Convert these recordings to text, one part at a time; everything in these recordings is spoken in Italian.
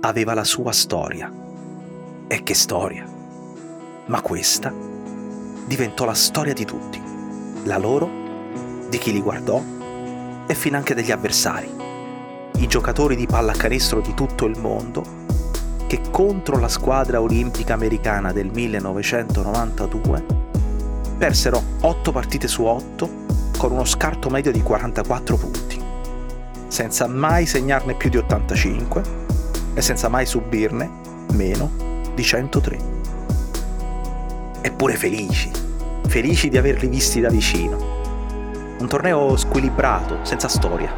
aveva la sua storia. E che storia! Ma questa diventò la storia di tutti, la loro, di chi li guardò e finanche degli avversari, i giocatori di pallacanestro di tutto il mondo che contro la squadra olimpica americana del 1992 persero 8 partite su 8 con uno scarto medio di 44 punti, senza mai segnarne più di 85 e senza mai subirne meno di 103. Eppure felici, felici di averli visti da vicino. Un torneo squilibrato, senza storia,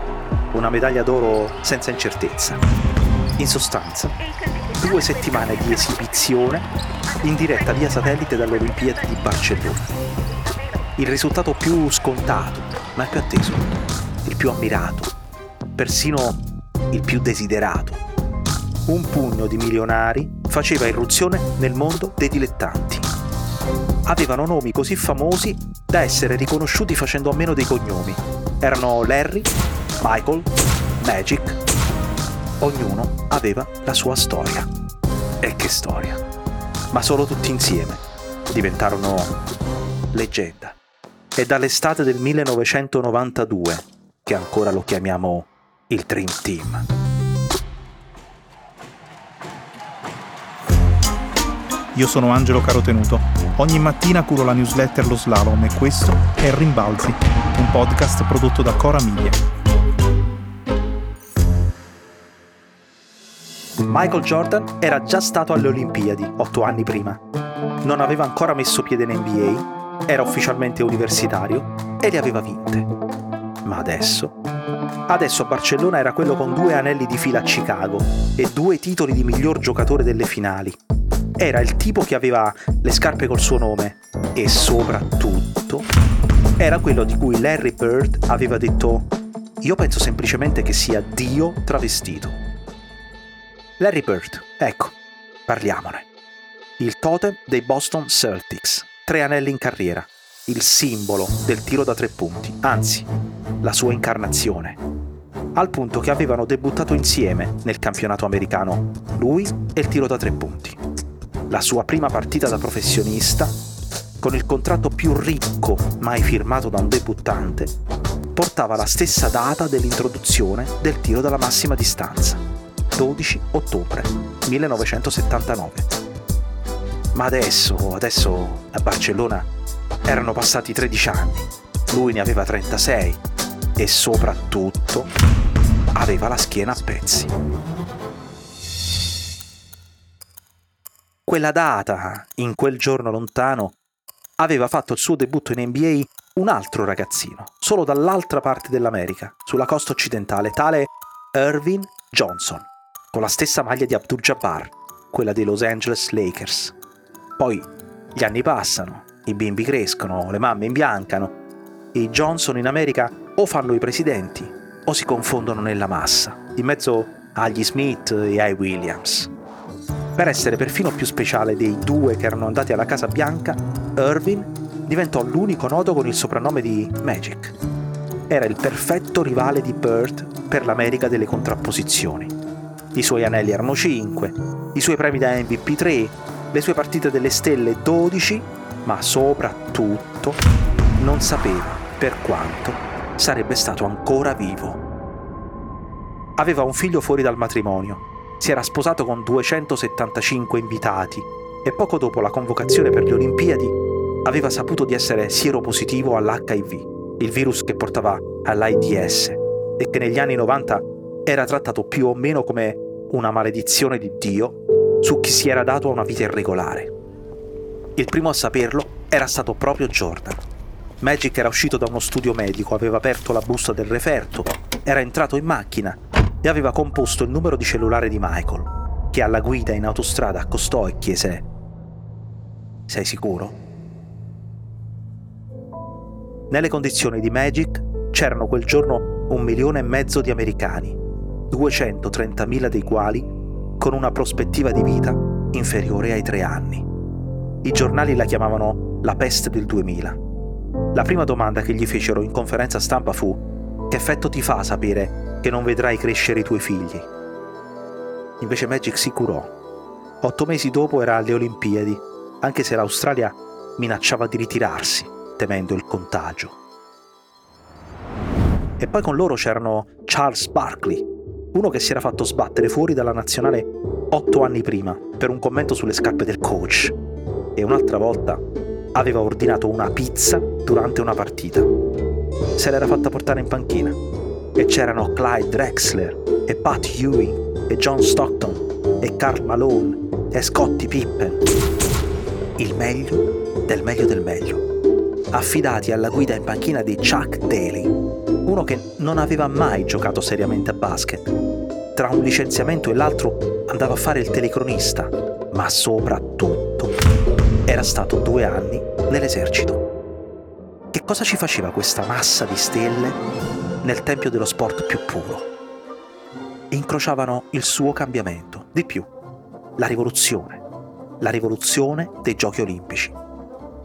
una medaglia d'oro senza incertezza. In sostanza, due settimane di esibizione in diretta via satellite dalle Olimpiadi di Barcellona. Il risultato più scontato, ma più atteso, il più ammirato, persino il più desiderato. Un pugno di milionari faceva irruzione nel mondo dei dilettanti. Avevano nomi così famosi da essere riconosciuti facendo a meno dei cognomi. Erano Larry, Michael, Magic. Ognuno aveva la sua storia. E che storia! Ma solo tutti insieme diventarono leggenda. È dall'estate del 1992 che ancora lo chiamiamo il Dream Team. Io sono Angelo Carotenuto. Ogni mattina curo la newsletter Lo Slalom e questo è Rimbalzi, un podcast prodotto da Cora Miglia. Michael Jordan era già stato alle Olimpiadi otto anni prima. Non aveva ancora messo piede in NBA, era ufficialmente universitario e le aveva vinte. Ma adesso? Adesso Barcellona era quello con due anelli di fila a Chicago e due titoli di miglior giocatore delle finali. Era il tipo che aveva le scarpe col suo nome e soprattutto era quello di cui Larry Bird aveva detto io penso semplicemente che sia Dio travestito. Larry Bird, ecco, parliamone. Il totem dei Boston Celtics, tre anelli in carriera, il simbolo del tiro da tre punti, anzi, la sua incarnazione. Al punto che avevano debuttato insieme nel campionato americano, lui e il tiro da tre punti. La sua prima partita da professionista, con il contratto più ricco mai firmato da un debuttante, portava la stessa data dell'introduzione del tiro dalla massima distanza 12 ottobre 1979. Ma adesso, adesso a Barcellona erano passati 13 anni, lui ne aveva 36 e soprattutto aveva la schiena a pezzi. Quella data, in quel giorno lontano, aveva fatto il suo debutto in NBA un altro ragazzino, solo dall'altra parte dell'America, sulla costa occidentale, tale Irvin Johnson con la stessa maglia di Abdul-Jabbar, quella dei Los Angeles Lakers. Poi gli anni passano, i bimbi crescono, le mamme imbiancano e i Johnson in America o fanno i presidenti o si confondono nella massa, in mezzo agli Smith e ai Williams. Per essere perfino più speciale dei due che erano andati alla Casa Bianca, Irvin diventò l'unico noto con il soprannome di Magic. Era il perfetto rivale di Bird per l'America delle contrapposizioni. I suoi anelli erano 5, i suoi premi da MVP 3, le sue partite delle stelle 12, ma soprattutto non sapeva per quanto sarebbe stato ancora vivo. Aveva un figlio fuori dal matrimonio, si era sposato con 275 invitati e poco dopo la convocazione per le Olimpiadi aveva saputo di essere sieropositivo all'HIV, il virus che portava all'AIDS e che negli anni 90 era trattato più o meno come una maledizione di Dio su chi si era dato a una vita irregolare. Il primo a saperlo era stato proprio Jordan. Magic era uscito da uno studio medico, aveva aperto la busta del referto, era entrato in macchina e aveva composto il numero di cellulare di Michael, che alla guida in autostrada accostò e chiese Sei sicuro? Nelle condizioni di Magic c'erano quel giorno un milione e mezzo di americani 230.000 dei quali con una prospettiva di vita inferiore ai tre anni. I giornali la chiamavano la peste del 2000. La prima domanda che gli fecero in conferenza stampa fu che effetto ti fa sapere che non vedrai crescere i tuoi figli? invece Magic si curò. Otto mesi dopo era alle Olimpiadi, anche se l'Australia minacciava di ritirarsi, temendo il contagio. E poi con loro c'erano Charles Barkley, uno che si era fatto sbattere fuori dalla nazionale otto anni prima per un commento sulle scarpe del coach e un'altra volta aveva ordinato una pizza durante una partita. Se l'era fatta portare in panchina e c'erano Clyde Drexler e Pat Ewing e John Stockton e Carl Malone e Scottie Pippen. Il meglio del meglio del meglio. Affidati alla guida in panchina di Chuck Daly, uno che non aveva mai giocato seriamente a basket. Tra un licenziamento e l'altro andava a fare il telecronista, ma soprattutto era stato due anni nell'esercito. Che cosa ci faceva questa massa di stelle nel tempio dello sport più puro? Incrociavano il suo cambiamento, di più, la rivoluzione, la rivoluzione dei giochi olimpici.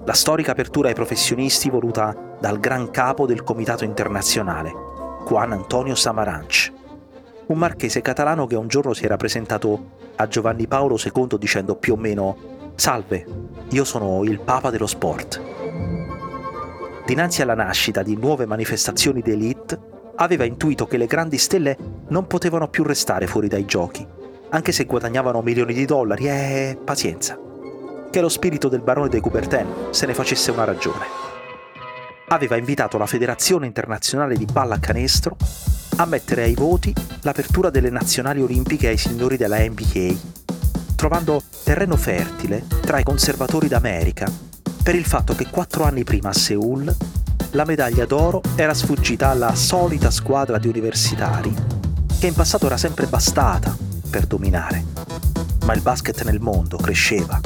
La storica apertura ai professionisti voluta dal gran capo del comitato internazionale, Juan Antonio Samaranch, un marchese catalano che un giorno si era presentato a Giovanni Paolo II dicendo più o meno Salve, io sono il Papa dello sport. Dinanzi alla nascita di nuove manifestazioni d'élite, aveva intuito che le grandi stelle non potevano più restare fuori dai giochi, anche se guadagnavano milioni di dollari e pazienza. Che lo spirito del barone de Coubertin se ne facesse una ragione. Aveva invitato la Federazione Internazionale di Pallacanestro a mettere ai voti l'apertura delle nazionali olimpiche ai signori della NBA trovando terreno fertile tra i conservatori d'America per il fatto che quattro anni prima a Seoul la medaglia d'oro era sfuggita alla solita squadra di universitari che in passato era sempre bastata per dominare. Ma il basket nel mondo cresceva.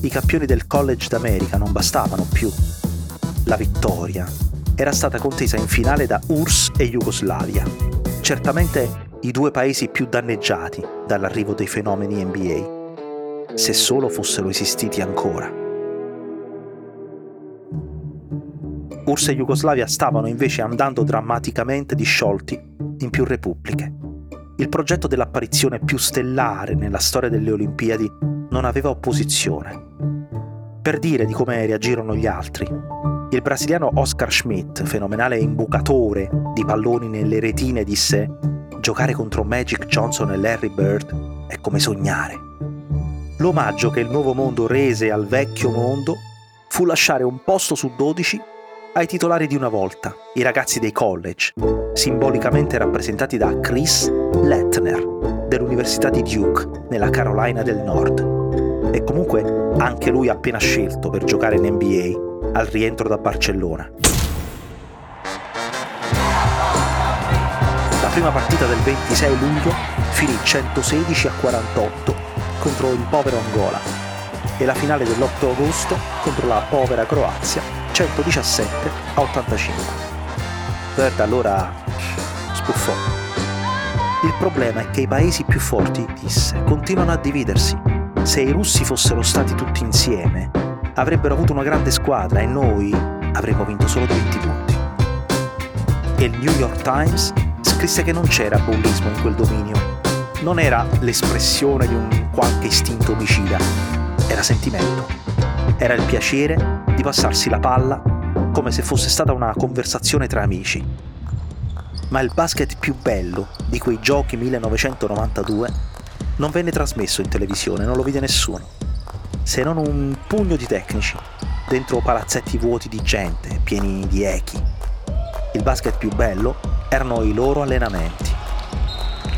I campioni del college d'America non bastavano più. La vittoria era stata contesa in finale da URSS e Jugoslavia, certamente i due paesi più danneggiati dall'arrivo dei fenomeni NBA se solo fossero esistiti ancora. URSS e Jugoslavia stavano invece andando drammaticamente disciolti in più repubbliche. Il progetto dell'apparizione più stellare nella storia delle Olimpiadi non aveva opposizione. Per dire di come reagirono gli altri, il brasiliano Oscar Schmidt, fenomenale imbucatore di palloni nelle retine, disse giocare contro Magic Johnson e Larry Bird è come sognare. L'omaggio che il nuovo mondo rese al vecchio mondo fu lasciare un posto su 12 ai titolari di una volta, i ragazzi dei college, simbolicamente rappresentati da Chris Lettner dell'Università di Duke nella Carolina del Nord. E comunque anche lui appena scelto per giocare in NBA al rientro da Barcellona. La prima partita del 26 luglio finì 116 a 48 contro il povero Angola e la finale dell'8 agosto contro la povera Croazia 117 a 85. Bird allora sbuffò. Il problema è che i paesi più forti, disse, continuano a dividersi. Se i russi fossero stati tutti insieme, avrebbero avuto una grande squadra e noi avremmo vinto solo 20 punti. E il New York Times scrisse che non c'era bullismo in quel dominio non era l'espressione di un qualche istinto omicida, era sentimento. Era il piacere di passarsi la palla come se fosse stata una conversazione tra amici. Ma il basket più bello di quei giochi 1992 non venne trasmesso in televisione, non lo vide nessuno, se non un pugno di tecnici dentro palazzetti vuoti di gente, pieni di echi. Il basket più bello erano i loro allenamenti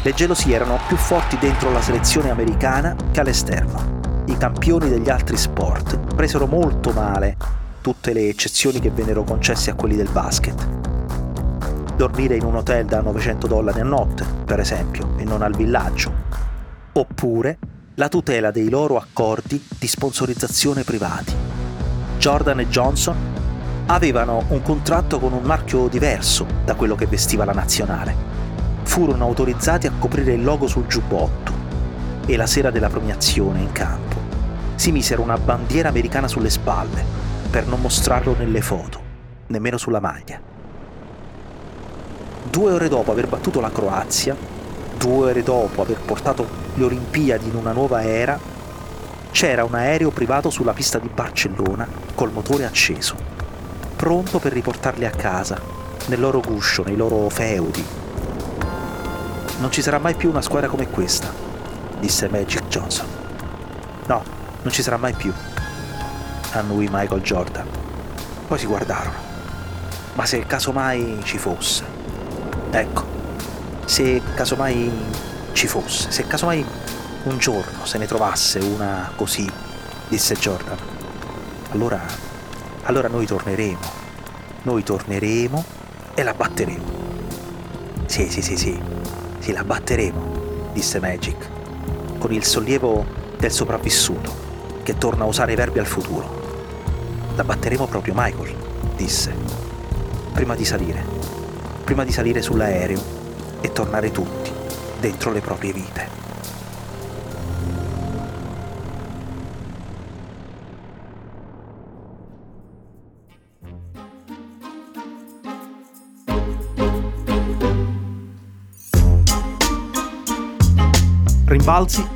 le gelosie erano più forti dentro la selezione americana che all'esterno. Campioni degli altri sport presero molto male tutte le eccezioni che vennero concesse a quelli del basket. Dormire in un hotel da 900 dollari a notte, per esempio, e non al villaggio. Oppure la tutela dei loro accordi di sponsorizzazione privati. Jordan e Johnson avevano un contratto con un marchio diverso da quello che vestiva la nazionale furono autorizzati a coprire il logo sul giubbotto e la sera della premiazione in campo si misero una bandiera americana sulle spalle per non mostrarlo nelle foto, nemmeno sulla maglia. Due ore dopo aver battuto la Croazia, due ore dopo aver portato le Olimpiadi in una nuova era, c'era un aereo privato sulla pista di Barcellona col motore acceso, pronto per riportarli a casa, nel loro guscio, nei loro feudi. Non ci sarà mai più una squadra come questa, disse Magic Johnson. No, non ci sarà mai più, annui Michael Jordan. Poi si guardarono. Ma se casomai ci fosse. Ecco, se casomai ci fosse, se casomai un giorno se ne trovasse una così, disse Jordan, allora, allora noi torneremo. Noi torneremo e la batteremo. Sì, sì, sì, sì, sì, la batteremo, disse Magic, con il sollievo del sopravvissuto che torna a usare i verbi al futuro. La batteremo proprio Michael, disse, prima di salire, prima di salire sull'aereo e tornare tutti dentro le proprie vite. Rimbalzi